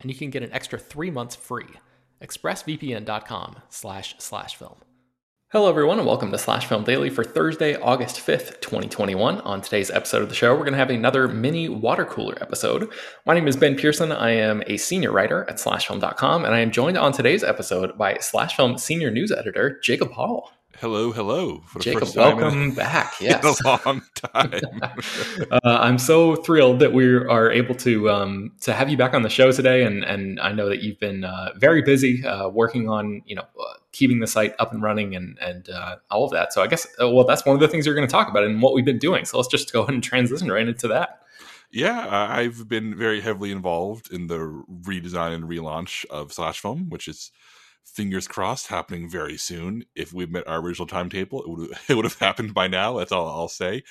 and you can get an extra three months free. ExpressVPN.com slash slash film. Hello, everyone, and welcome to Slash Film Daily for Thursday, August 5th, 2021. On today's episode of the show, we're going to have another mini water cooler episode. My name is Ben Pearson. I am a senior writer at SlashFilm.com, and I am joined on today's episode by Slash Film senior news editor Jacob Hall. Hello, hello. For the Jacob, first time welcome in, back. Yes, in a long time. uh, I'm so thrilled that we are able to um, to have you back on the show today, and and I know that you've been uh, very busy uh, working on you know uh, keeping the site up and running and and uh, all of that. So I guess uh, well, that's one of the things you're going to talk about and what we've been doing. So let's just go ahead and transition right into that. Yeah, I've been very heavily involved in the redesign and relaunch of Slash Film, which is fingers crossed happening very soon if we've met our original timetable it would it would have happened by now that's all i'll say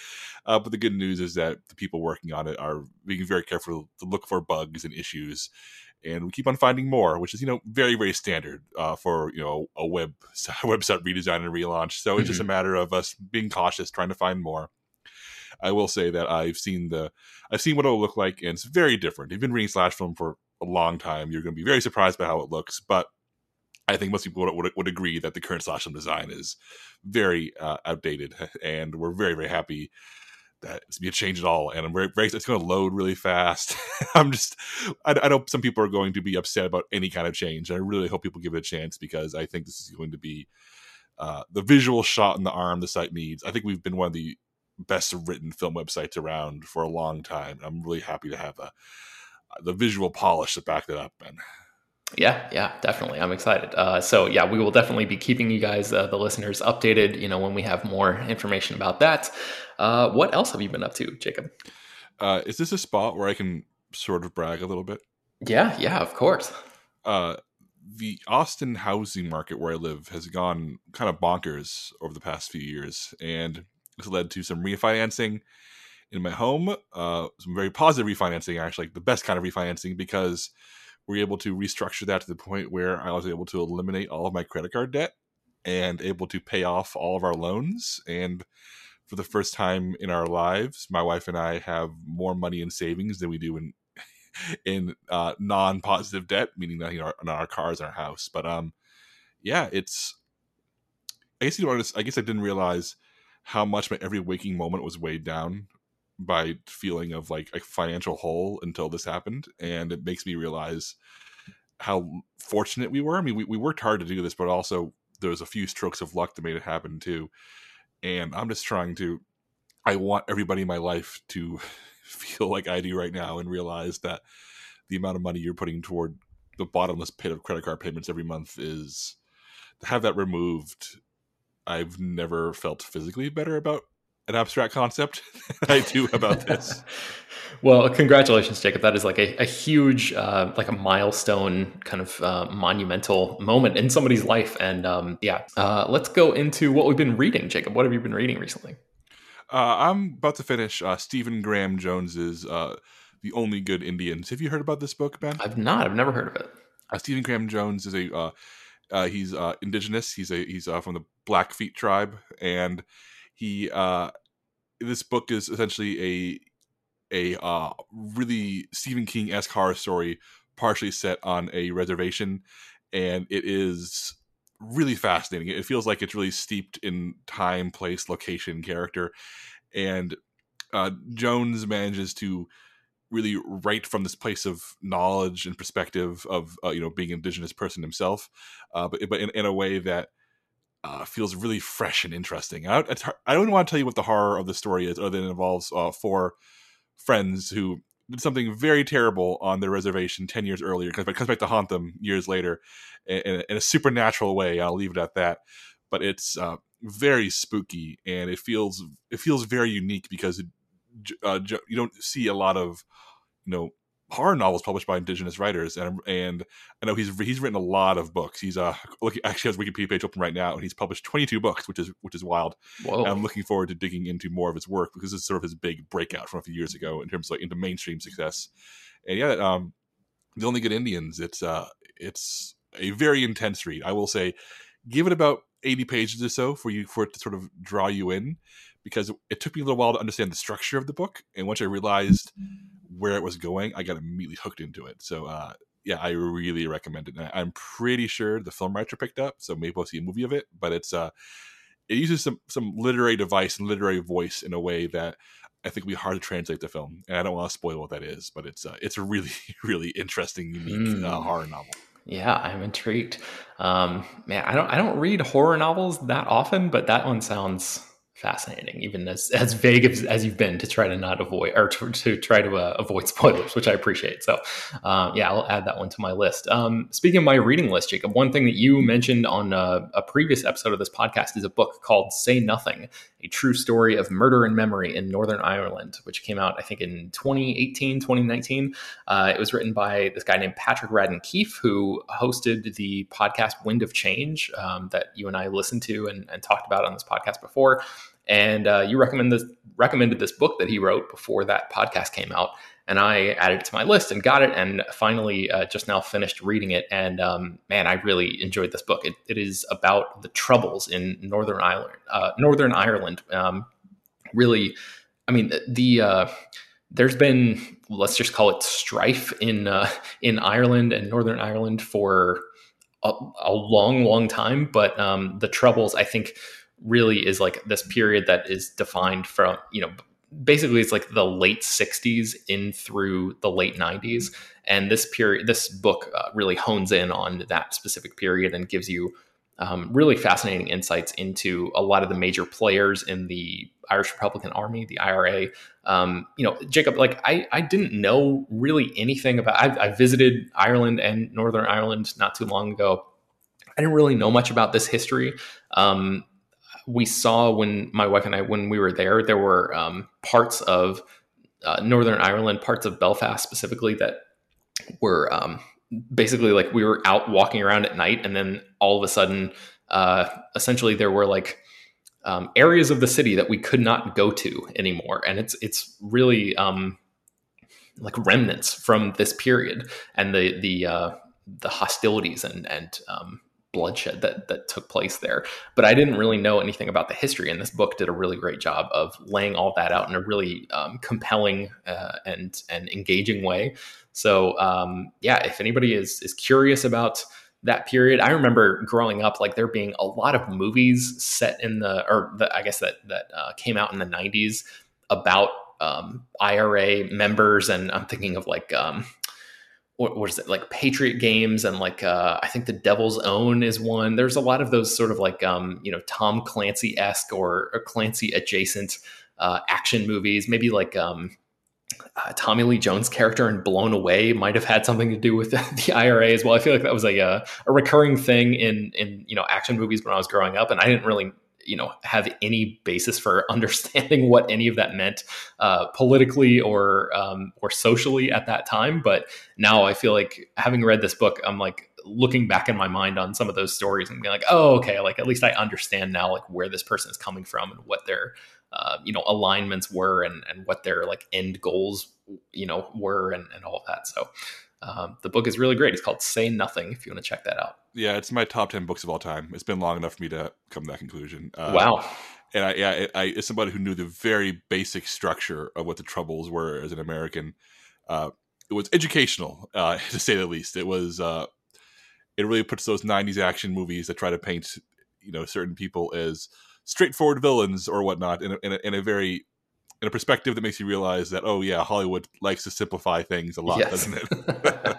uh, but the good news is that the people working on it are being very careful to look for bugs and issues and we keep on finding more which is you know very very standard uh, for you know a web website redesign and relaunch so mm-hmm. it's just a mm-hmm. matter of us being cautious trying to find more i will say that i've seen the i've seen what it'll look like and it's very different you've been reading slash film for a long time you're going to be very surprised by how it looks but I think most people would, would, agree that the current Slash Film design is very uh, outdated, and we're very very happy that it's be a change at all. And I'm very very it's going to load really fast. I'm just I, I, know some people are going to be upset about any kind of change. I really hope people give it a chance because I think this is going to be uh, the visual shot in the arm the site needs. I think we've been one of the best written film websites around for a long time. I'm really happy to have a the visual polish to back that up, and yeah, yeah, definitely. I'm excited. Uh, so yeah, we will definitely be keeping you guys, uh, the listeners, updated. You know, when we have more information about that. Uh, what else have you been up to, Jacob? Uh, is this a spot where I can sort of brag a little bit? Yeah, yeah, of course. Uh, the Austin housing market where I live has gone kind of bonkers over the past few years, and it's led to some refinancing in my home. Uh, some very positive refinancing, actually, the best kind of refinancing because were able to restructure that to the point where I was able to eliminate all of my credit card debt and able to pay off all of our loans. And for the first time in our lives, my wife and I have more money in savings than we do in in uh, non-positive debt, meaning that you our, our cars and our house. But um, yeah, it's. I guess you know. I guess I didn't realize how much my every waking moment was weighed down by feeling of like a financial hole until this happened and it makes me realize how fortunate we were. I mean we, we worked hard to do this but also there was a few strokes of luck that made it happen too. And i'm just trying to i want everybody in my life to feel like i do right now and realize that the amount of money you're putting toward the bottomless pit of credit card payments every month is to have that removed i've never felt physically better about an abstract concept I do about this. well, congratulations, Jacob. That is like a, a huge, uh, like a milestone, kind of uh, monumental moment in somebody's life. And um, yeah, uh, let's go into what we've been reading, Jacob. What have you been reading recently? Uh, I'm about to finish uh, Stephen Graham Jones's uh, "The Only Good Indians." Have you heard about this book, Ben? I've not. I've never heard of it. Stephen Graham Jones is a he's indigenous. He's a he's from the Blackfeet tribe, and he uh, this book is essentially a a uh, really Stephen King esque horror story, partially set on a reservation, and it is really fascinating. It feels like it's really steeped in time, place, location, character, and uh, Jones manages to really write from this place of knowledge and perspective of uh, you know being an indigenous person himself, uh, but but in, in a way that uh, feels really fresh and interesting. I, I don't want to tell you what the horror of the story is, other than it involves uh, four friends who did something very terrible on their reservation 10 years earlier because it comes back to haunt them years later in, in, a supernatural way i'll leave it at that but it's uh, very spooky and it feels it feels very unique because it, uh, you don't see a lot of you know horror novels published by indigenous writers and and I know he's he's written a lot of books. He's uh look actually has Wikipedia page open right now and he's published 22 books, which is which is wild. And I'm looking forward to digging into more of his work because it's sort of his big breakout from a few years ago in terms of like into mainstream success. And yeah, um The Only Good Indians, it's uh it's a very intense read. I will say give it about 80 pages or so for you for it to sort of draw you in because it took me a little while to understand the structure of the book and once I realized where it was going, I got immediately hooked into it. So uh, yeah, I really recommend it. And I'm pretty sure the film writer picked up, so maybe we'll see a movie of it. But it's uh, it uses some some literary device and literary voice in a way that I think will be hard to translate the film. And I don't want to spoil what that is, but it's uh, it's a really really interesting, unique mm. uh, horror novel. Yeah, I'm intrigued. Um, man, I don't I don't read horror novels that often, but that one sounds fascinating, even as as vague as, as, you've been to try to not avoid or to, to try to uh, avoid spoilers, which I appreciate. So, uh, yeah, I'll add that one to my list. Um, speaking of my reading list, Jacob, one thing that you mentioned on a, uh, a, previous episode of this podcast is a book called "Say Nothing: A True Story of Murder and Memory in Northern Ireland," which came out, I think, in 2018, 2019. Uh, it was written by this guy named Patrick Radden Keefe, who hosted the podcast "Wind of Change" um, that you and I listened to and, and talked about on this podcast before and uh, you recommend this, recommended this book that he wrote before that podcast came out, and I added it to my list and got it, and finally uh, just now finished reading it. And um, man, I really enjoyed this book. It, it is about the troubles in Northern Ireland. Uh, Northern Ireland, um, really. I mean, the uh, there's been let's just call it strife in uh, in Ireland and Northern Ireland for a, a long, long time. But um, the troubles, I think really is like this period that is defined from you know basically it's like the late 60s in through the late 90s and this period this book uh, really hones in on that specific period and gives you um, really fascinating insights into a lot of the major players in the Irish Republican Army, the IRA. Um, you know, Jacob, like I, I didn't know really anything about. I, I visited Ireland and Northern Ireland not too long ago. I didn't really know much about this history. Um, we saw when my wife and I, when we were there, there were um, parts of uh, Northern Ireland, parts of Belfast specifically, that were um, basically like we were out walking around at night, and then all of a sudden, uh, essentially, there were like um, areas of the city that we could not go to anymore, and it's it's really um, like remnants from this period and the the uh, the hostilities and and um, bloodshed that that took place there. But I didn't really know anything about the history, and this book did a really great job of laying all that out in a really um, compelling uh, and and engaging way. So um, yeah, if anybody is is curious about that period, I remember growing up like there being a lot of movies set in the or the, I guess that that uh, came out in the '90s about um, IRA members, and I'm thinking of like um, what, is it like Patriot games and like uh, I think the Devil's Own is one. There's a lot of those sort of like um, you know Tom Clancy esque or, or, Clancy adjacent uh, action movies. Maybe like um, uh, Tommy Lee Jones' character in Blown Away might have had something to do with the IRA as well. I feel like that was a, a recurring thing in in you know action movies when I was growing up, and I didn't really you know have any basis for understanding what any of that meant uh, politically or um, or socially at that time. But now I feel like having read this book, I'm like looking back in my mind on some of those stories and being like, oh, okay, like at least I understand now like where this person is coming from and what their uh, you know alignments were and and what their like end goals you know were and, and all that. So um, the book is really great. It's called Say Nothing. If you want to check that out. Yeah, it's my top ten books of all time. It's been long enough for me to come to that conclusion. Uh, wow. and I, yeah, I, as somebody who knew the very basic structure of what the troubles were as an American, uh, it was educational, uh, to say the least. It was, uh, it really puts those '90s action movies that try to paint, you know, certain people as straightforward villains or whatnot in a, in a, in a very in a perspective that makes you realize that oh yeah hollywood likes to simplify things a lot yes. doesn't it?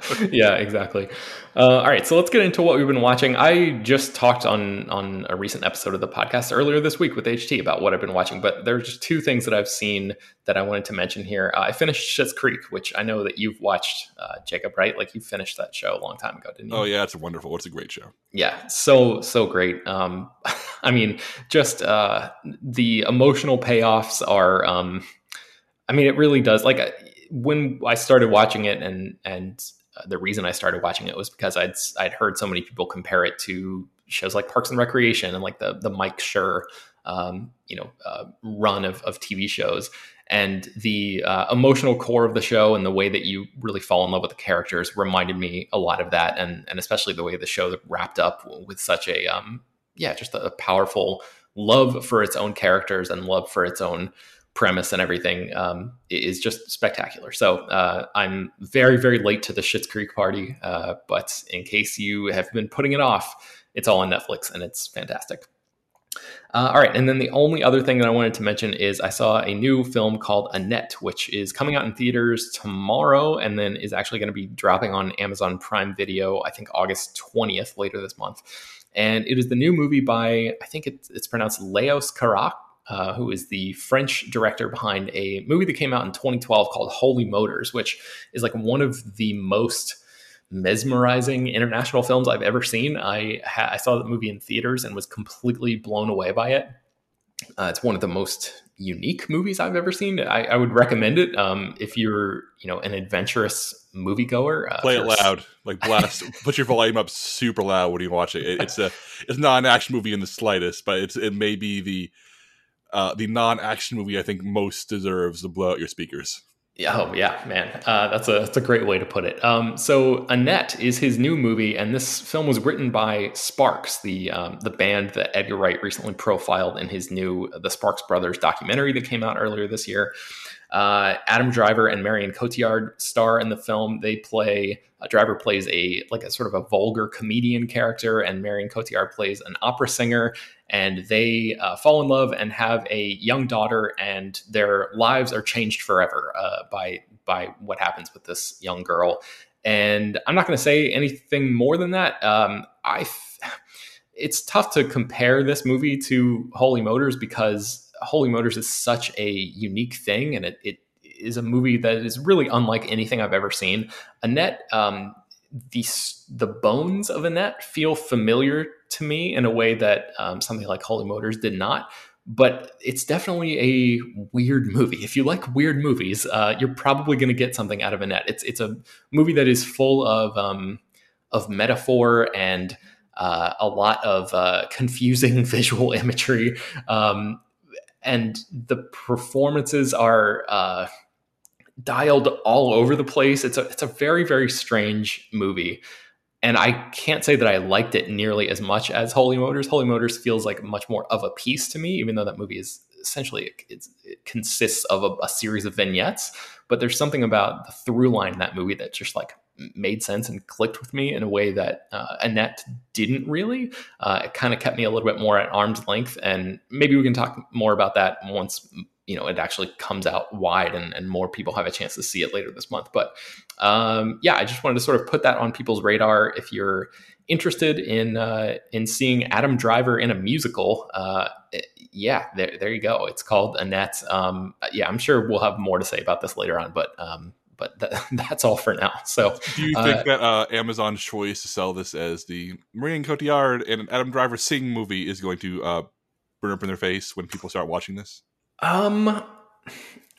Yeah exactly. Uh, all right so let's get into what we've been watching. I just talked on on a recent episode of the podcast earlier this week with ht about what i've been watching but there's just two things that i've seen that i wanted to mention here uh, i finished Schitt's creek which i know that you've watched uh, jacob right like you finished that show a long time ago didn't you oh yeah it's a wonderful it's a great show yeah so so great um I mean, just uh, the emotional payoffs are. Um, I mean, it really does. Like when I started watching it, and and uh, the reason I started watching it was because I'd I'd heard so many people compare it to shows like Parks and Recreation and like the the Mike Schur, um, you know, uh, run of of TV shows. And the uh, emotional core of the show and the way that you really fall in love with the characters reminded me a lot of that, and and especially the way the show wrapped up with such a um, yeah, just a powerful love for its own characters and love for its own premise and everything um, is just spectacular. So uh, I'm very, very late to the Schitt's Creek party, uh, but in case you have been putting it off, it's all on Netflix and it's fantastic. Uh, all right, and then the only other thing that I wanted to mention is I saw a new film called Annette, which is coming out in theaters tomorrow, and then is actually going to be dropping on Amazon Prime Video. I think August twentieth, later this month and it is the new movie by I think it's, it's pronounced Leos Carax, uh, who is the French director behind a movie that came out in 2012 called Holy Motors, which is like one of the most mesmerizing international films I've ever seen. I ha- I saw the movie in theaters and was completely blown away by it. Uh, it's one of the most unique movies I've ever seen. I, I would recommend it um, if you're, you know, an adventurous moviegoer. Uh, Play it loud, like blast. put your volume up super loud when you watch it. it. It's a, it's not an action movie in the slightest, but it's it may be the, uh, the non-action movie I think most deserves to blow out your speakers. Oh yeah, man, uh, that's a that's a great way to put it. Um, so Annette is his new movie, and this film was written by Sparks, the um, the band that Edgar Wright recently profiled in his new The Sparks Brothers documentary that came out earlier this year. Uh, Adam Driver and Marion Cotillard star in the film. They play uh, Driver plays a like a sort of a vulgar comedian character, and Marion Cotillard plays an opera singer. And they uh, fall in love and have a young daughter, and their lives are changed forever uh, by by what happens with this young girl. And I'm not going to say anything more than that. Um, I. It's tough to compare this movie to Holy Motors because Holy Motors is such a unique thing, and it, it is a movie that is really unlike anything I've ever seen. Annette, um, the the bones of Annette feel familiar to me in a way that um, something like Holy Motors did not. But it's definitely a weird movie. If you like weird movies, uh, you're probably going to get something out of Annette. It's it's a movie that is full of um, of metaphor and uh, a lot of uh, confusing visual imagery. Um, and the performances are uh, dialed all over the place. It's a it's a very very strange movie, and I can't say that I liked it nearly as much as Holy Motors. Holy Motors feels like much more of a piece to me, even though that movie is essentially it consists of a, a series of vignettes. But there's something about the through line in that movie that just like made sense and clicked with me in a way that uh, Annette didn't really. Uh, it kind of kept me a little bit more at arm's length, and maybe we can talk more about that once you know it actually comes out wide and, and more people have a chance to see it later this month. But um, yeah, I just wanted to sort of put that on people's radar if you're interested in uh, in seeing Adam Driver in a musical. Uh, yeah, there there you go. It's called Annette. Um, yeah, I'm sure we'll have more to say about this later on, but um, but that, that's all for now. So, do you think uh, that uh, Amazon's choice to sell this as the Marion Cotillard and Adam Driver Sing movie is going to uh, burn up in their face when people start watching this? Um,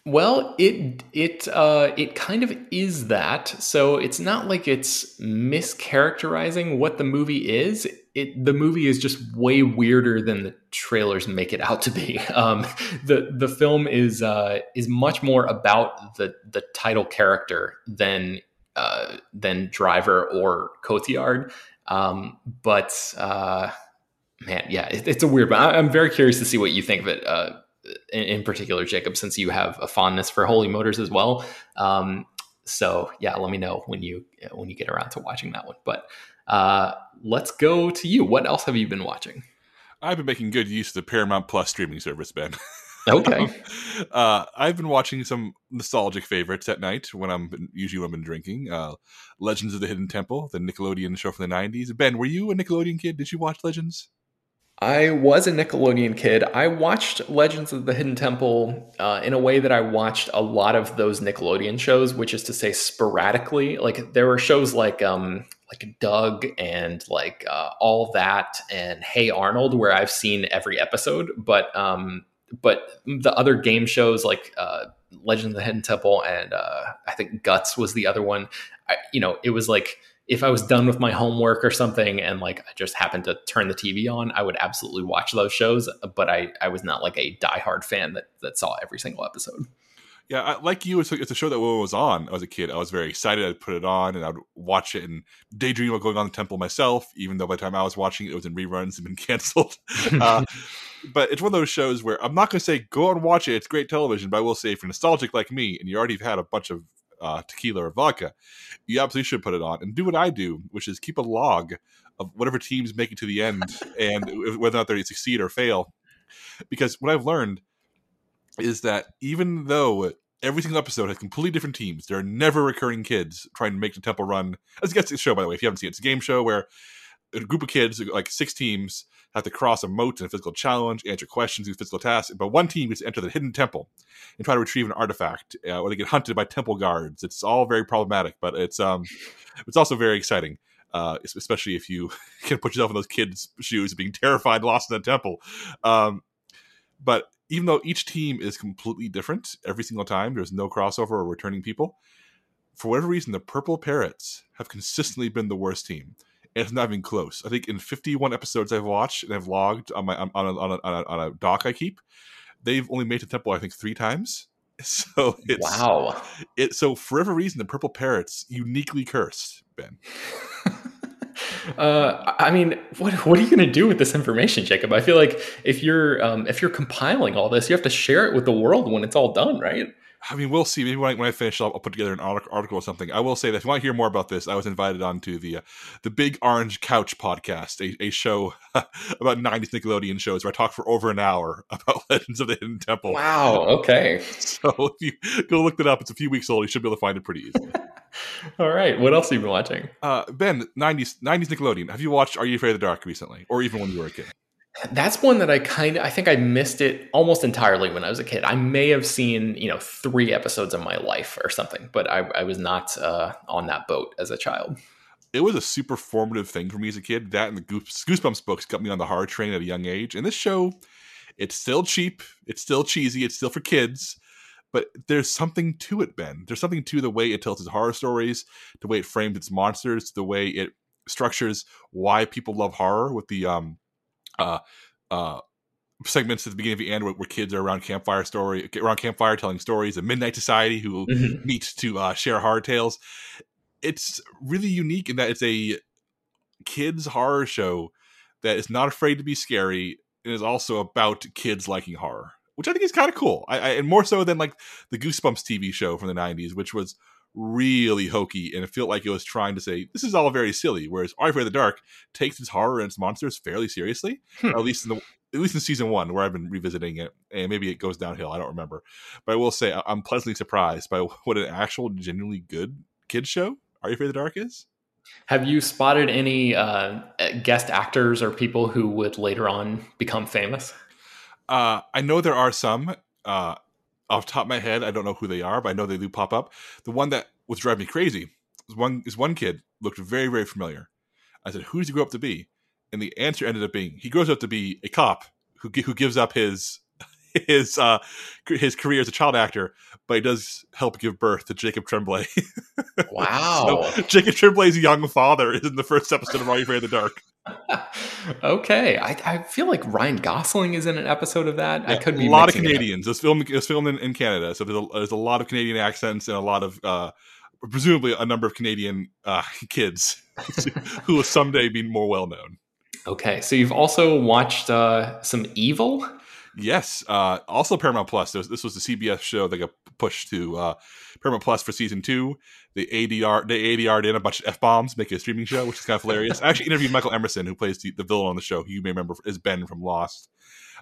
well, it it uh, it kind of is that. So it's not like it's mischaracterizing what the movie is. It the movie is just way weirder than the trailers make it out to be. Um, the the film is uh, is much more about the the title character than uh, than Driver or Cotillard. Um, but uh, Man, yeah, it, it's a weird. But I, am very curious to see what you think of it. Uh, in, in, particular, Jacob, since you have a fondness for Holy Motors as well. Um, so yeah, let me know when you when you get around to watching that one. But uh, let's go to you. What else have you been watching? I've been making good use of the Paramount Plus streaming service, Ben. Okay. uh, I've been watching some nostalgic favorites at night when I'm usually when I've been drinking. Uh, Legends of the Hidden Temple, the Nickelodeon show from the '90s. Ben, were you a Nickelodeon kid? Did you watch Legends? I was a Nickelodeon kid. I watched Legends of the Hidden Temple uh, in a way that I watched a lot of those Nickelodeon shows, which is to say, sporadically. Like there were shows like um, like Doug and like uh, all that and Hey Arnold, where I've seen every episode. But um, but the other game shows like uh, Legend of the Hidden Temple and uh, I think Guts was the other one. I, you know, it was like if I was done with my homework or something and like I just happened to turn the TV on, I would absolutely watch those shows. But I, I was not like a diehard fan that, that saw every single episode. Yeah, I, like you, it's a, it's a show that when it was on, I was a kid, I was very excited. I'd put it on and I'd watch it and daydream about going on the temple myself, even though by the time I was watching it, it was in reruns and been canceled. uh, but it's one of those shows where I'm not going to say go and watch it. It's great television, but I will say if you're nostalgic like me and you already have had a bunch of uh, tequila or vodka, you absolutely should put it on and do what I do, which is keep a log of whatever teams make it to the end and whether or not they succeed or fail. Because what I've learned is that even though every single episode has completely different teams, there are never recurring kids trying to make the temple run. As a guest show, by the way, if you haven't seen it, it's a game show where a group of kids, like six teams, have to cross a moat in a physical challenge, answer questions, do physical tasks. But one team gets to enter the hidden temple and try to retrieve an artifact, uh, or they get hunted by temple guards. It's all very problematic, but it's um, it's also very exciting. Uh, especially if you can put yourself in those kids' shoes, being terrified, lost in a temple. Um, but even though each team is completely different every single time, there's no crossover or returning people. For whatever reason, the Purple Parrots have consistently been the worst team it's not even close. I think in 51 episodes I've watched and I've logged on my on a, on a, on a, on a doc I keep, they've only made the temple I think three times. So it's wow. It so for whatever reason the purple parrots uniquely cursed Ben. uh, I mean, what what are you going to do with this information, Jacob? I feel like if you're um, if you're compiling all this, you have to share it with the world when it's all done, right? I mean, we'll see. Maybe when I, when I finish, I'll, I'll put together an article or something. I will say that if you want to hear more about this, I was invited on to the uh, the Big Orange Couch podcast, a, a show about '90s Nickelodeon shows where I talk for over an hour about Legends of the Hidden Temple. Wow. Okay. So if you go look it up, it's a few weeks old. You should be able to find it pretty easily. All right. What else have you been watching? Uh, ben, '90s '90s Nickelodeon. Have you watched Are You Afraid of the Dark recently, or even when you were a kid? That's one that I kind of I think I missed it almost entirely when I was a kid. I may have seen you know three episodes of my life or something, but I, I was not uh, on that boat as a child. It was a super formative thing for me as a kid. That and the Goosebumps books got me on the horror train at a young age. And this show, it's still cheap, it's still cheesy, it's still for kids, but there's something to it, Ben. There's something to the way it tells its horror stories, the way it frames its monsters, the way it structures why people love horror with the um uh, uh, segments at the beginning of the end where, where, kids are around campfire story around campfire telling stories a midnight society who mm-hmm. meet to uh, share horror tales it's really unique in that it's a kids horror show that is not afraid to be scary and is also about kids liking horror which i think is kind of cool I, I, and more so than like the goosebumps tv show from the 90s which was really hokey and it felt like it was trying to say this is all very silly whereas Are You the Dark takes its horror and its monsters fairly seriously hmm. at least in the at least in season one where I've been revisiting it and maybe it goes downhill I don't remember. But I will say I'm pleasantly surprised by what an actual genuinely good kids show Are You Afraid of the Dark is. Have you spotted any uh, guest actors or people who would later on become famous? Uh, I know there are some uh, off top of my head, I don't know who they are, but I know they do pop up. The one that was driving me crazy was one is one kid looked very very familiar. I said, "Who does he grow up to be?" And the answer ended up being he grows up to be a cop who who gives up his his uh his career as a child actor, but he does help give birth to Jacob Tremblay. Wow! so Jacob Tremblay's young father is in the first episode of Are You Afraid of the Dark. okay, I, I, feel like Ryan Gosling is in an episode of that. Yeah, I could be a lot of Canadians. This film is filmed in, in Canada, so there's a, there's a, lot of Canadian accents and a lot of uh, presumably a number of Canadian uh, kids who will someday be more well known. Okay, so you've also watched uh, some Evil. Yes, uh, also Paramount Plus. This, was the CBS show that got pushed to uh, Paramount Plus for season two. The ADR they ADR'd in a bunch of f bombs, make it a streaming show, which is kind of hilarious. I actually interviewed Michael Emerson, who plays the, the villain on the show, who you may remember as Ben from Lost.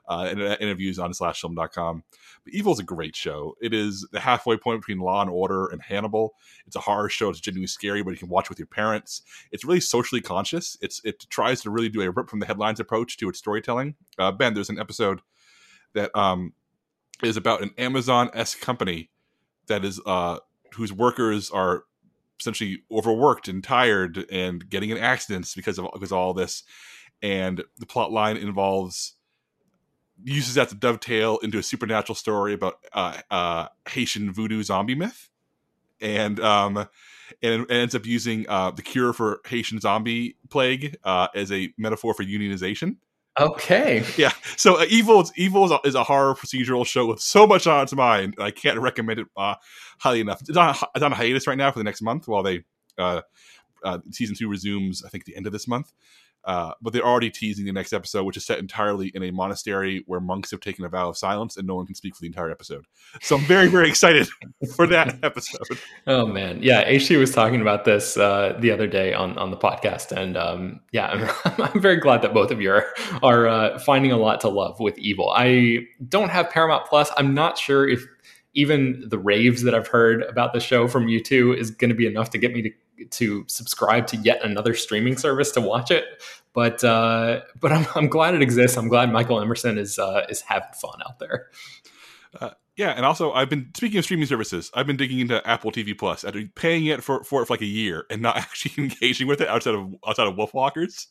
Uh, in uh, interviews on slashfilm.com. But Evil is a great show. It is the halfway point between Law and Order and Hannibal. It's a horror show. It's genuinely scary, but you can watch with your parents. It's really socially conscious. It's it tries to really do a rip from the headlines approach to its storytelling. Uh, ben, there's an episode that um, is about an Amazon s company that is uh, whose workers are essentially overworked and tired and getting in accidents because of because of all this. And the plot line involves uses that to dovetail into a supernatural story about uh, uh, Haitian voodoo zombie myth, and um, and, and ends up using uh, the cure for Haitian zombie plague uh, as a metaphor for unionization. Okay. Yeah. So uh, Evil, is, Evil is a, is a, horror procedural show with so much on its mind. I can't recommend it uh, highly enough. It's on, it's on a hiatus right now for the next month while they uh, uh, season two resumes. I think the end of this month. Uh, but they're already teasing the next episode, which is set entirely in a monastery where monks have taken a vow of silence and no one can speak for the entire episode. So I'm very, very excited for that episode. Oh man, yeah. Aishi was talking about this uh, the other day on on the podcast, and um, yeah, I'm, I'm, very glad that both of you are are uh, finding a lot to love with Evil. I don't have Paramount Plus. I'm not sure if even the raves that I've heard about the show from you two is going to be enough to get me to to subscribe to yet another streaming service to watch it. But uh, but I'm, I'm glad it exists. I'm glad Michael Emerson is uh, is having fun out there. Uh, yeah, and also I've been speaking of streaming services. I've been digging into Apple TV Plus after paying it for, for it for like a year and not actually engaging with it outside of outside of Wolfwalkers.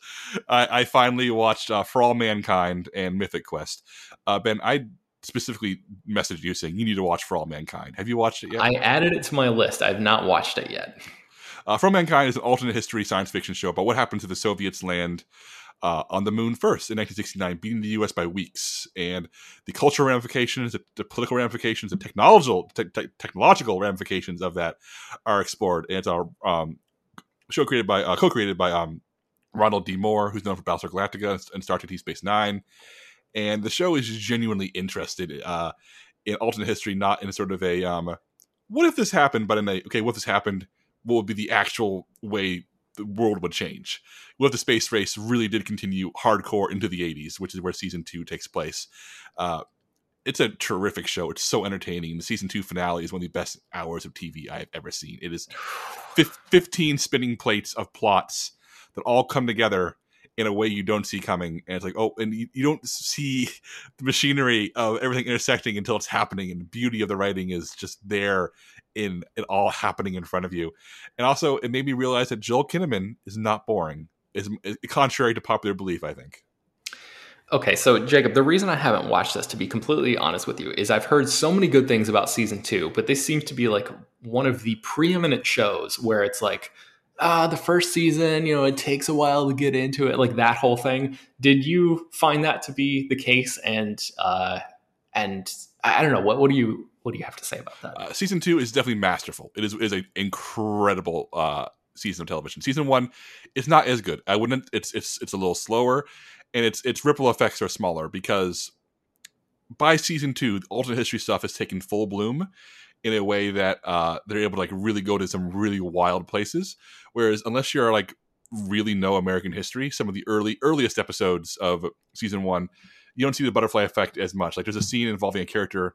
I, I finally watched uh, For All Mankind and Mythic Quest. Uh, ben, I specifically messaged you saying you need to watch For All Mankind. Have you watched it yet? I added it to my list. I've not watched it yet. Uh, All Mankind is an alternate history science fiction show about what happened to the Soviets land uh, on the moon first in 1969, beating the U.S. by weeks, and the cultural ramifications, the, the political ramifications, and technological te- te- technological ramifications of that are explored. And it's a um, show created by uh, co-created by um, Ronald D. Moore, who's known for Battlestar Galactica and Star Trek: Deep Space Nine. And the show is genuinely interested uh, in alternate history, not in sort of a um, what if this happened, but in a okay, what if this happened? What would be the actual way the world would change. What if the space race really did continue hardcore into the 80s, which is where season two takes place. Uh, it's a terrific show. It's so entertaining. The season two finale is one of the best hours of TV I've ever seen. It is 15 spinning plates of plots that all come together in a way you don't see coming. And it's like, oh, and you, you don't see the machinery of everything intersecting until it's happening. And the beauty of the writing is just there in it all happening in front of you. And also, it made me realize that Joel Kinnaman is not boring. Is, is contrary to popular belief, I think. Okay, so Jacob, the reason I haven't watched this, to be completely honest with you, is I've heard so many good things about season two, but this seems to be like one of the preeminent shows where it's like, ah, the first season, you know, it takes a while to get into it, like that whole thing. Did you find that to be the case? And uh, and I don't know what what do you what do you have to say about that? Uh, season two is definitely masterful. It is is an incredible uh, season of television. Season one is not as good. I wouldn't. It's it's it's a little slower, and its its ripple effects are smaller because by season two, alternate history stuff is taking full bloom in a way that uh, they're able to like really go to some really wild places. Whereas unless you're like really know American history, some of the early earliest episodes of season one, you don't see the butterfly effect as much. Like there's a scene involving a character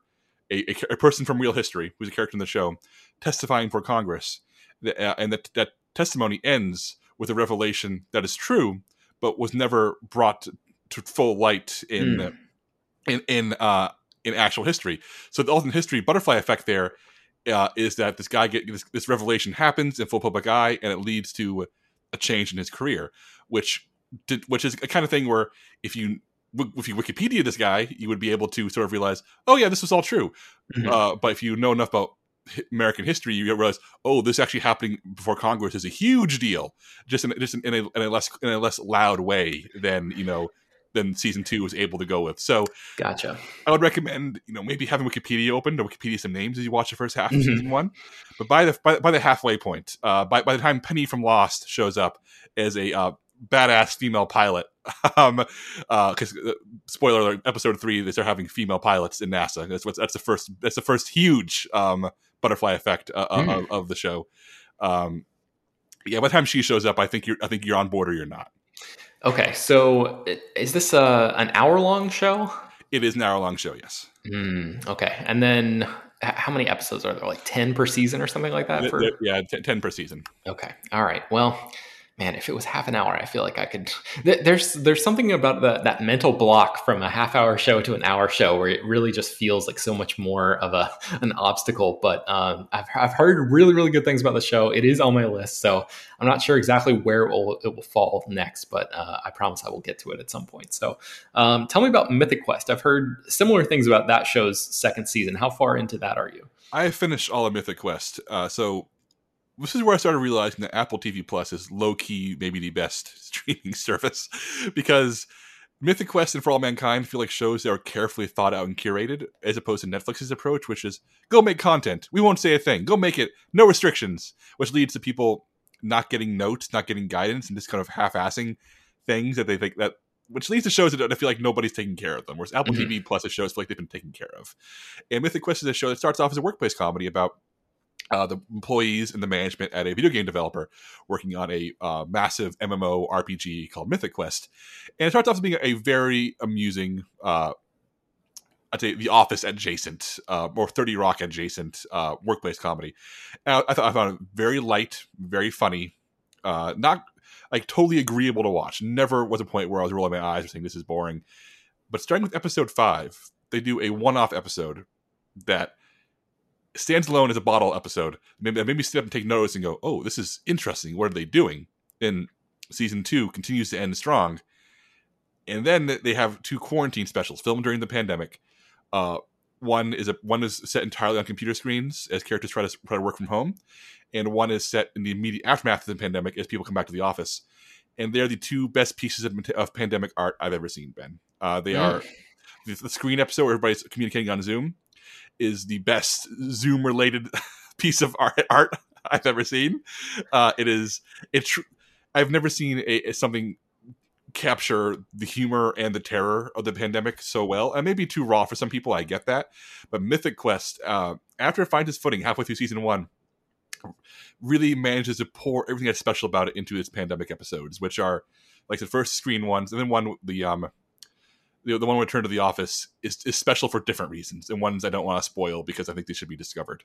a, a, a, person from real history, who's a character in the show, testifying for Congress, uh, and that that testimony ends with a revelation that is true, but was never brought to full light in mm. in in uh, in actual history. So the alternate history butterfly effect there uh, is that this guy get this, this revelation happens in full public eye, and it leads to a change in his career, which did, which is a kind of thing where if you if you Wikipedia this guy, you would be able to sort of realize, oh yeah, this was all true. Mm-hmm. Uh, but if you know enough about American history, you realize, oh, this actually happening before Congress is a huge deal, just in just in a, in a less in a less loud way than you know than season two was able to go with. So, gotcha. I would recommend you know maybe having Wikipedia open to Wikipedia some names as you watch the first half mm-hmm. of season one. But by the by, by the halfway point, uh, by by the time Penny from Lost shows up as a uh, badass female pilot. um, because uh, spoiler alert, episode three, they start having female pilots in NASA. That's what's that's the first that's the first huge um butterfly effect uh, mm. of, of, the show. Um, yeah, by the time she shows up, I think you're I think you're on board or you're not. Okay, so is this a, an hour long show? It is an hour long show, yes. Mm, okay, and then how many episodes are there? Like ten per season or something like that? For... Yeah, ten per season. Okay, all right. Well, man, if it was half an hour, I feel like I could. There's there's something about the, that mental block from a half hour show to an hour show where it really just feels like so much more of a an obstacle. But um, I've I've heard really really good things about the show. It is on my list, so I'm not sure exactly where it will, it will fall next, but uh, I promise I will get to it at some point. So um, tell me about Mythic Quest. I've heard similar things about that show's second season. How far into that are you? I finished all of Mythic Quest. Uh, so this is where I started realizing that Apple TV Plus is low key maybe the best streaming service because Mythic Quest and For All Mankind feel like shows that are carefully thought out and curated, as opposed to Netflix's approach, which is go make content. We won't say a thing. Go make it. No restrictions, which leads to people not getting notes, not getting guidance, and just kind of half-assing things that they think that. Which leads to shows that I feel like nobody's taking care of them. Whereas Apple mm-hmm. TV Plus shows feel like they've been taken care of. And Mythic Quest is a show that starts off as a workplace comedy about uh, the employees and the management at a video game developer working on a uh, massive MMO RPG called Mythic Quest. And it starts off as being a very amusing, uh, I'd say The Office adjacent, uh, or 30 Rock adjacent uh, workplace comedy. I, I, thought I found it very light, very funny, uh, not like totally agreeable to watch. Never was a point where I was rolling my eyes or saying this is boring. But starting with episode five, they do a one off episode that stands alone as a bottle episode. Maybe made me sit up and take notice and go, "Oh, this is interesting. What are they doing?" And season two continues to end strong. And then they have two quarantine specials filmed during the pandemic. Uh, one is a one is set entirely on computer screens as characters try to try to work from home, and one is set in the immediate aftermath of the pandemic as people come back to the office. And they're the two best pieces of, of pandemic art I've ever seen. Ben, uh, they mm. are the, the screen episode where everybody's communicating on Zoom, is the best Zoom related piece of art, art I've ever seen. Uh, it is it. Tr- I've never seen a, something capture the humor and the terror of the pandemic so well. And maybe too raw for some people. I get that, but Mythic Quest, uh, after it finds its footing halfway through season one, really manages to pour everything that's special about it into its pandemic episodes, which are like the first screen ones, and then one the um the, the one Return to the Office is, is special for different reasons and ones I don't want to spoil because I think they should be discovered.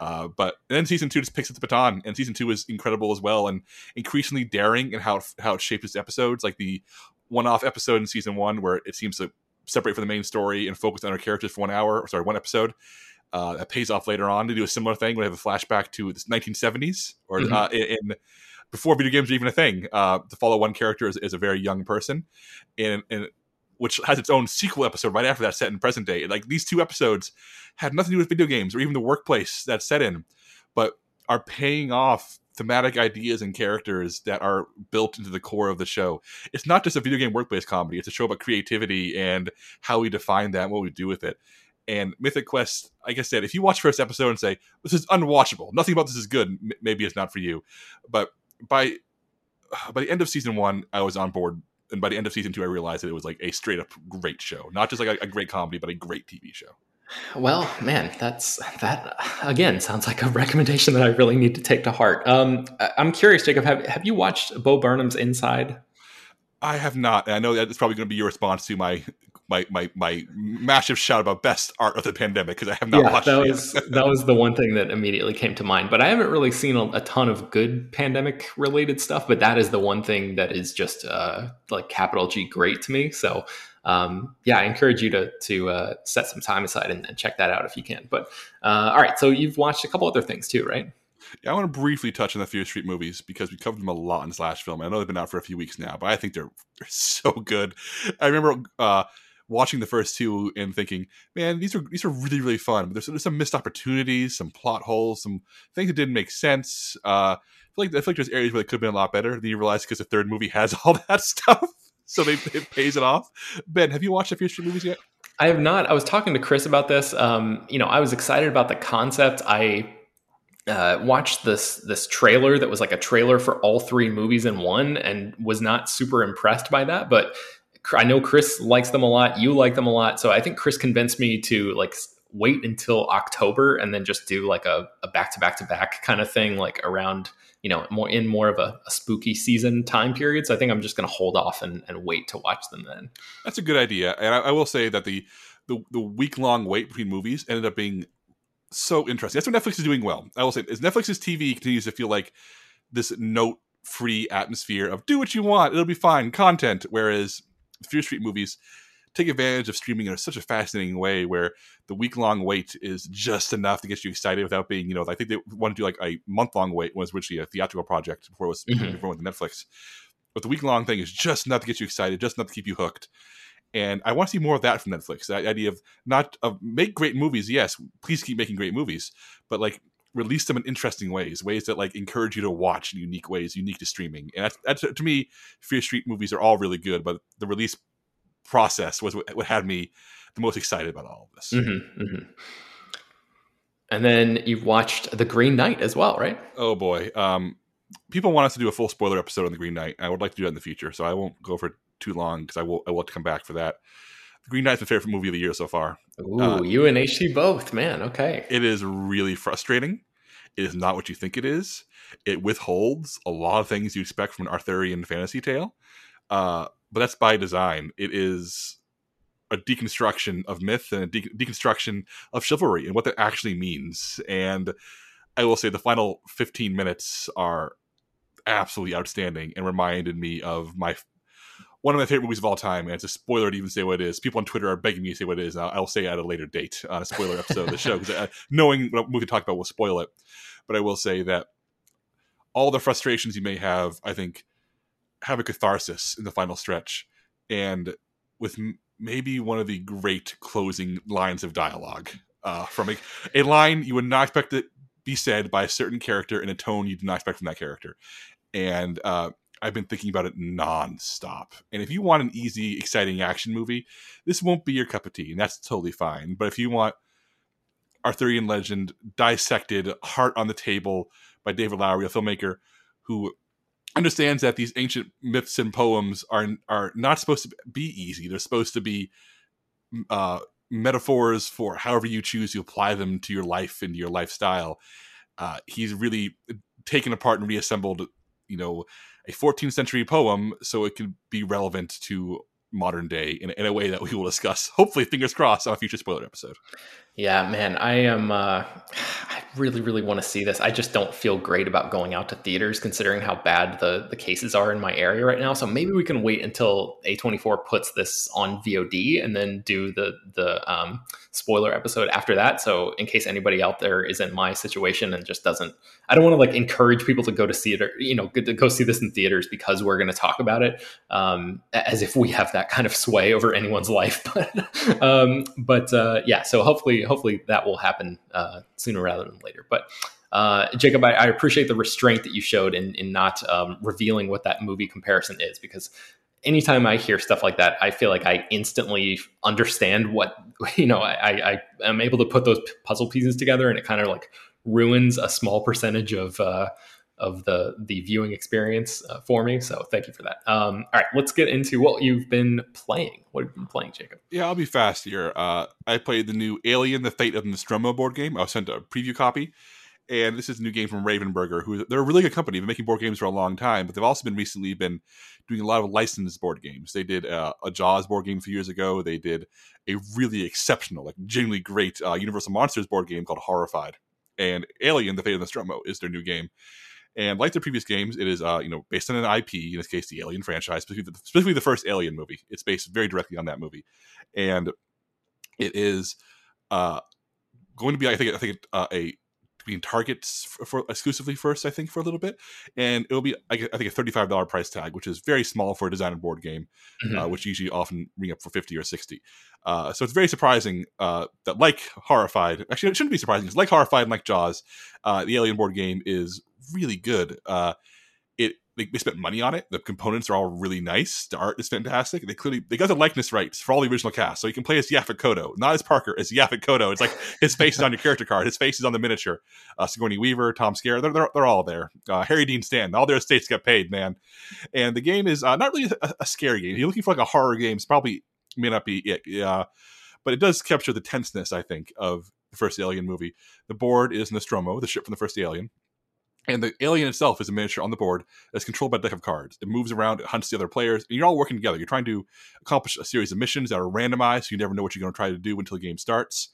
Uh, but then season two just picks up the baton, and season two is incredible as well and increasingly daring in how how it shapes its episodes. Like the one off episode in season one where it seems to separate from the main story and focus on our characters for one hour, sorry, one episode. Uh, that pays off later on to do a similar thing. We have a flashback to the 1970s or mm-hmm. uh, in before video games are even a thing. Uh, to follow one character as, as a very young person, and, and which has its own sequel episode right after that set in present day. Like these two episodes had nothing to do with video games or even the workplace that's set in, but are paying off thematic ideas and characters that are built into the core of the show. It's not just a video game workplace comedy, it's a show about creativity and how we define that and what we do with it. And Mythic Quest, like I said, if you watch first episode and say, this is unwatchable, nothing about this is good, maybe it's not for you. But by by the end of season one, I was on board and by the end of season two, I realized that it was like a straight up great show, not just like a, a great comedy, but a great TV show. Well, man, that's that again sounds like a recommendation that I really need to take to heart. Um, I'm curious, Jacob, have have you watched Bo Burnham's Inside? I have not. And I know that's probably going to be your response to my my my my massive shout about best art of the pandemic because I have not yeah, watched that was that was the one thing that immediately came to mind. But I haven't really seen a, a, ton of good pandemic related stuff. But that is the one thing that is just uh, like capital G great to me. So um, yeah, I encourage you to to uh, set some time aside and, and, check that out if you can. But uh, all right, so you've watched a couple other things too, right? Yeah, I want to briefly touch on the Fear Street movies because we covered them a lot in Slash Film. I know they've been out for a few weeks now, but I think they're, they're so good. I remember uh, watching the first two and thinking, man, these are these are really really fun. But there's, there's some missed opportunities, some plot holes, some things that didn't make sense. Uh, I feel like I feel like there's areas where it could have been a lot better. Then you realize because the third movie has all that stuff, so they, it pays it off. Ben, have you watched the Fear Street movies yet? I have not. I was talking to Chris about this. Um, you know, I was excited about the concept. I uh, watched this this trailer that was like a trailer for all three movies in one, and was not super impressed by that. But I know Chris likes them a lot. You like them a lot, so I think Chris convinced me to like wait until October and then just do like a, a back to back to back kind of thing, like around you know more in more of a, a spooky season time period. So I think I'm just going to hold off and, and wait to watch them then. That's a good idea, and I, I will say that the the, the week long wait between movies ended up being so interesting. That's what Netflix is doing well. I will say, is Netflix's TV continues to feel like this note free atmosphere of do what you want, it'll be fine content, whereas Fear Street movies take advantage of streaming in such a fascinating way where the week long wait is just enough to get you excited without being, you know, I think they want to do like a month long wait was originally a theatrical project before it was mm-hmm. before with Netflix. But the week long thing is just enough to get you excited, just enough to keep you hooked and I want to see more of that from Netflix. That idea of not of make great movies, yes, please keep making great movies, but like release them in interesting ways, ways that like encourage you to watch in unique ways, unique to streaming. And that's, that's to me, Fear Street movies are all really good, but the release process was what, what had me the most excited about all of this. Mm-hmm, mm-hmm. And then you've watched The Green Knight as well, right? Oh boy. Um, people want us to do a full spoiler episode on The Green Knight. I would like to do that in the future, so I won't go for too long because I will I will have to come back for that. Green Knight's my favorite movie of the year so far. Ooh, uh, you and HT both, man. Okay. It is really frustrating. It is not what you think it is. It withholds a lot of things you expect from an Arthurian fantasy tale, uh, but that's by design. It is a deconstruction of myth and a de- deconstruction of chivalry and what that actually means. And I will say the final 15 minutes are absolutely outstanding and reminded me of my one of my favorite movies of all time, and it's a spoiler to even say what it is. People on Twitter are begging me to say what it is. I'll, I'll say at a later date on a spoiler episode of the show because uh, knowing what we can talk about will spoil it. But I will say that all the frustrations you may have, I think, have a catharsis in the final stretch, and with m- maybe one of the great closing lines of dialogue uh, from a, a line you would not expect to be said by a certain character in a tone you did not expect from that character, and uh, I've been thinking about it nonstop. And if you want an easy, exciting action movie, this won't be your cup of tea, and that's totally fine. But if you want Arthurian legend dissected, heart on the table by David Lowery, a filmmaker who understands that these ancient myths and poems are are not supposed to be easy. They're supposed to be uh, metaphors for however you choose to apply them to your life and your lifestyle. Uh, he's really taken apart and reassembled, you know, a 14th century poem so it can be relevant to modern day in, in a way that we will discuss hopefully fingers crossed on a future spoiler episode yeah man i am uh i really really want to see this. I just don't feel great about going out to theaters considering how bad the the cases are in my area right now. So maybe we can wait until a24 puts this on vod and then do the the um spoiler episode after that. So in case anybody out there is in my situation and just doesn't I don't want to like encourage people to go to theater, you know to go see this in theaters because we're going to talk about it um, as if we have that kind of sway over anyone's life. But um, but uh, yeah, so hopefully hopefully that will happen uh, sooner rather than later. But uh, Jacob, I, I, appreciate the restraint that you showed in in not um, revealing what that movie comparison is because anytime I hear stuff like that, I feel like I instantly understand what you know. I, I am able to put those puzzle pieces together, and it kind of like ruins a small percentage of uh, of the the viewing experience uh, for me. So thank you for that. Um, all right, let's get into what you've been playing. What have you been playing, Jacob? Yeah, I'll be fast here. Uh, I played the new Alien: The Fate of Nostromo board game. I was sent a preview copy. And this is a new game from Ravensburger, who they're a really good company. They've been making board games for a long time, but they've also been recently been doing a lot of licensed board games. They did uh, a Jaws board game a few years ago. They did a really exceptional, like genuinely great uh, Universal Monsters board game called Horrified and Alien: The Fate of Nostromo is their new game. And like their previous games, it is uh, you know based on an IP. In this case, the Alien franchise, specifically the, specifically the first Alien movie. It's based very directly on that movie, and it is uh, going to be I think I think uh, a being targets for, for, exclusively first, I think, for a little bit, and it'll be I, think a thirty-five dollar price tag, which is very small for a design and board game, mm-hmm. uh, which usually often ring up for fifty or sixty. Uh, so it's very surprising uh, that, like Horrified, actually it shouldn't be surprising because like Horrified and like Jaws, uh, the Alien board game is really good. Uh, it they, they spent money on it. The components are all really nice. The art is fantastic. They clearly they got the likeness rights for all the original cast, so you can play as Yaphet Kotto, not as Parker, as Yaphet Kotto. It's like his face is on your character card, his face is on the miniature. Uh, Sigourney Weaver, Tom Skerritt, they're, they're, they're all there. Uh, Harry Dean Stanton, all their estates got paid, man. And the game is uh, not really a, a, scary game. If you're looking for like a horror game, it's probably may not be it. Yeah, but it does capture the tenseness, I think, of the first Alien movie. The board is Nostromo, the ship from the first Alien and the alien itself is a miniature on the board that's controlled by a deck of cards. It moves around, it hunts the other players, and you're all working together. You're trying to accomplish a series of missions that are randomized, so you never know what you're going to try to do until the game starts.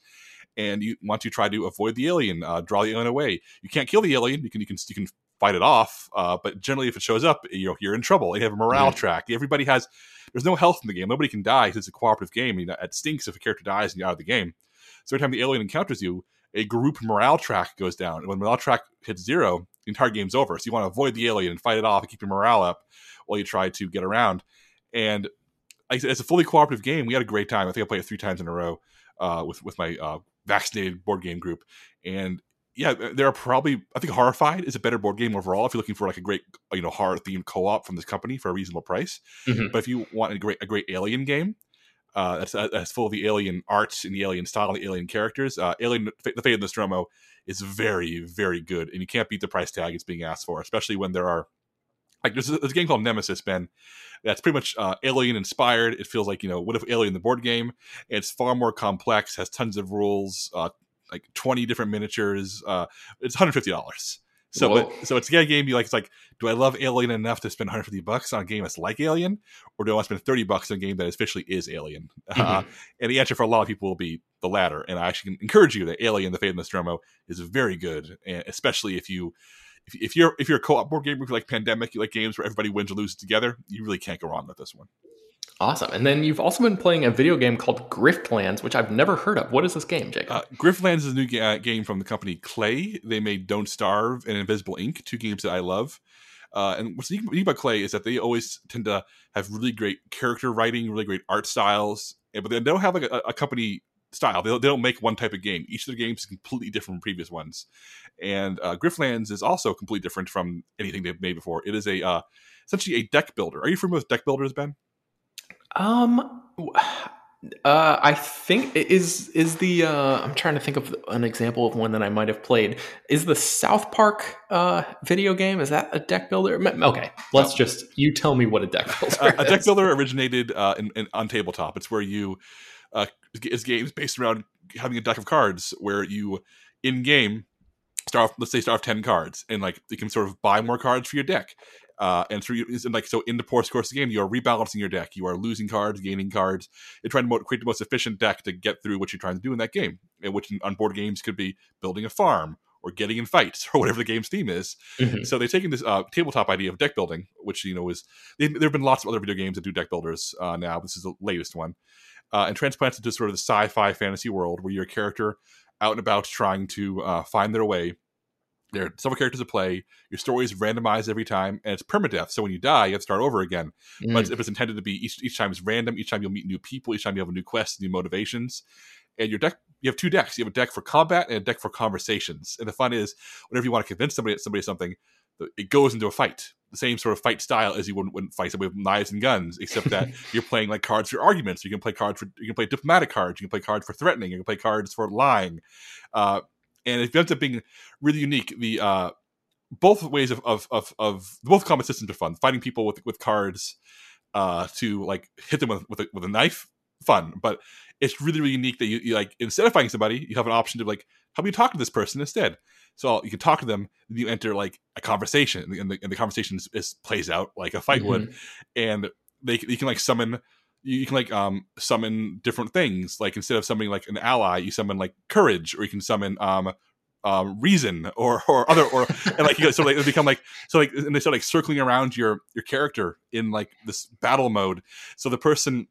And you want to try to avoid the alien, uh, draw the alien away. You can't kill the alien. You can you can you can fight it off, uh, but generally, if it shows up, you're you're in trouble. You have a morale track. Everybody has there's no health in the game. Nobody can die because it's a cooperative game. You know, it stinks if a character dies and you're out of the game. So every time the alien encounters you, a group morale track goes down. And when morale track hits zero, the entire game's over. So you want to avoid the alien and fight it off and keep your morale up while you try to get around. And it's a fully cooperative game. We had a great time. I think I played it three times in a row uh, with with my uh, vaccinated board game group. And yeah, there are probably I think Horrified is a better board game overall if you're looking for like a great you know horror themed co op from this company for a reasonable price. Mm-hmm. But if you want a great a great alien game, uh, that's uh, that's full of the alien arts and the alien style and the alien characters. Uh, alien the Fate of Nostromo is very very good, and you can't beat the price tag it's being asked for, especially when there are like there's a, there's a game called Nemesis, Ben. That's pretty much uh, alien inspired. It feels like you know what if Alien the board game? It's far more complex, has tons of rules, uh, like 20 different miniatures. Uh, it's 150 dollars. So, but, so it's a game you like. It's like, do I love Alien enough to spend 150 bucks on a game that's like Alien, or do I want to spend 30 bucks on a game that officially is Alien? Mm-hmm. Uh, and the answer for a lot of people will be the latter. And I actually encourage you that Alien: The Fate of Nostromo is very good, and especially if you. If, if you're if you're a co-op board gamer, like Pandemic, you like games where everybody wins or loses together, you really can't go wrong with this one. Awesome. And then you've also been playing a video game called Griftlands, which I've never heard of. What is this game, Jacob? Uh, Griftlands is a new ga- game from the company Klei. They made Don't Starve and Invisible, Inc., two games that I love. Uh, and what's unique about Klei is that they always tend to have really great character writing, really great art styles, but they don't have like a, a company style. They don't, they don't, make one type of game. Each of their games is completely different from previous ones. And uh, Griftlands is also completely different from anything they've made before. It is a uh, essentially a deck builder. Are you familiar with deck builders, Ben? Um, uh, I think is is the uh, I'm trying to think of an example of one that I might have played. Is the South Park uh, video game? Is that a deck builder? Okay, let's just you tell me what a deck builder. Uh, a deck builder originated uh, in, in, on tabletop. It's where you uh, is games based around having a deck of cards where you in game start off, let's say start off 10 cards and like you can sort of buy more cards for your deck uh, and through and like so in the course of the game, you are rebalancing your deck. You are losing cards, gaining cards. You're trying to create the most efficient deck to get through what you're trying to do in that game. And Which on board games could be building a farm or getting in fights or whatever the game's theme is. Mm-hmm. So they're taking this uh, tabletop idea of deck building, which you know is there have been lots of other video games that do deck builders uh, now. This is the latest one, uh, and transplants it to sort of the sci-fi fantasy world where your character out and about trying to uh, find their way there are several characters to play. Your story is randomized every time, and it's permadeath. So when you die, you have to start over again. Mm. But if it's intended to be each each time is random, each time you'll meet new people, each time you have a new quest, new motivations. And your deck, you have two decks. You have a deck for combat and a deck for conversations. And the fun is, whenever you want to convince somebody somebody something, it goes into a fight. The same sort of fight style as you wouldn't, wouldn't fight somebody with knives and guns, except that you're playing like cards for arguments. You can play cards for you can play diplomatic cards. You can play cards for threatening. You can play cards for lying. Uh, and it ends up being really unique. The uh, both ways of, of of of both combat systems are fun. Fighting people with with cards uh, to like hit them with with a, with a knife, fun. But it's really really unique that you, you, like instead of fighting somebody, you have an option to like how do you talk to this person instead. So you can talk to them, and you enter like a conversation, and the, and the conversation is, is, plays out like a fight mm-hmm. would, and they you can like summon you can like um summon different things. Like instead of summoning like an ally, you summon like courage, or you can summon um um, reason or or other or and like you so like they become like so like and they start like circling around your your character in like this battle mode. So the person,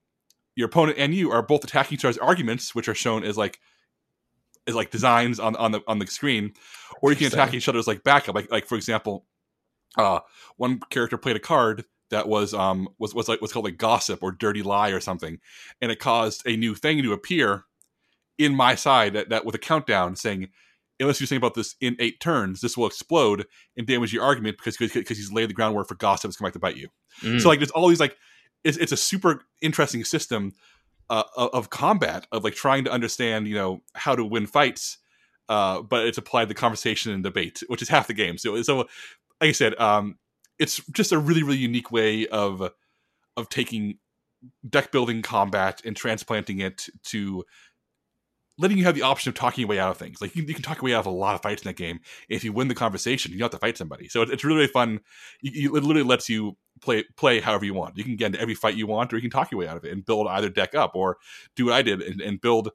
your opponent and you are both attacking each other's arguments, which are shown as like as like designs on on the on the screen, or you can attack each other's like backup. Like like for example, uh, one character played a card that was um was was like was called like gossip or dirty lie or something, and it caused a new thing to appear in my side that, that with a countdown saying unless you think about this in eight turns, this will explode and damage your argument because because he's laid the groundwork for gossip gossips come back to bite you. Mm. So like there's all these like it's, it's a super interesting system uh, of combat of like trying to understand you know how to win fights, uh, but it's applied to conversation and debate, which is half the game. So so like I said, um, it's just a really really unique way of of taking deck building combat and transplanting it to letting you have the option of talking your way out of things. Like you, you, can talk your way out of a lot of fights in that game. If you win the conversation, you don't have to fight somebody. So it, it's really, really fun. You, it literally lets you play play however you want. You can get into every fight you want, or you can talk your way out of it and build either deck up, or do what I did and, and build.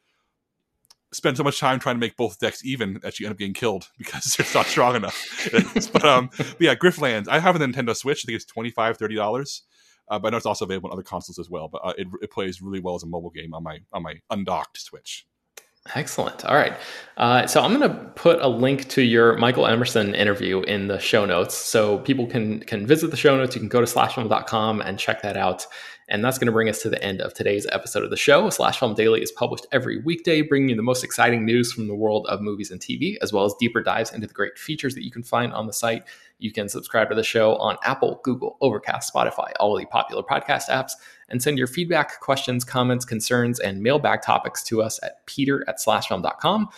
Spend so much time trying to make both decks even that you end up getting killed because it's not strong enough. but um, but yeah, Griftlands. I have a Nintendo Switch. I think it's 25 dollars. Uh, but I know it's also available on other consoles as well. But uh, it, it plays really well as a mobile game on my on my undocked Switch. Excellent. All right. Uh, so I'm going to put a link to your Michael Emerson interview in the show notes, so people can can visit the show notes. You can go to slashfilm.com and check that out. And that's going to bring us to the end of today's episode of the show. Slash Film Daily is published every weekday, bringing you the most exciting news from the world of movies and TV, as well as deeper dives into the great features that you can find on the site. You can subscribe to the show on Apple, Google, Overcast, Spotify, all the popular podcast apps, and send your feedback, questions, comments, concerns, and mailbag topics to us at peter at slashfilm.com.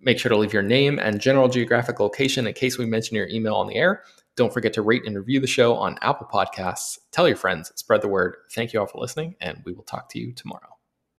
Make sure to leave your name and general geographic location in case we mention your email on the air. Don't forget to rate and review the show on Apple Podcasts. Tell your friends, spread the word. Thank you all for listening, and we will talk to you tomorrow.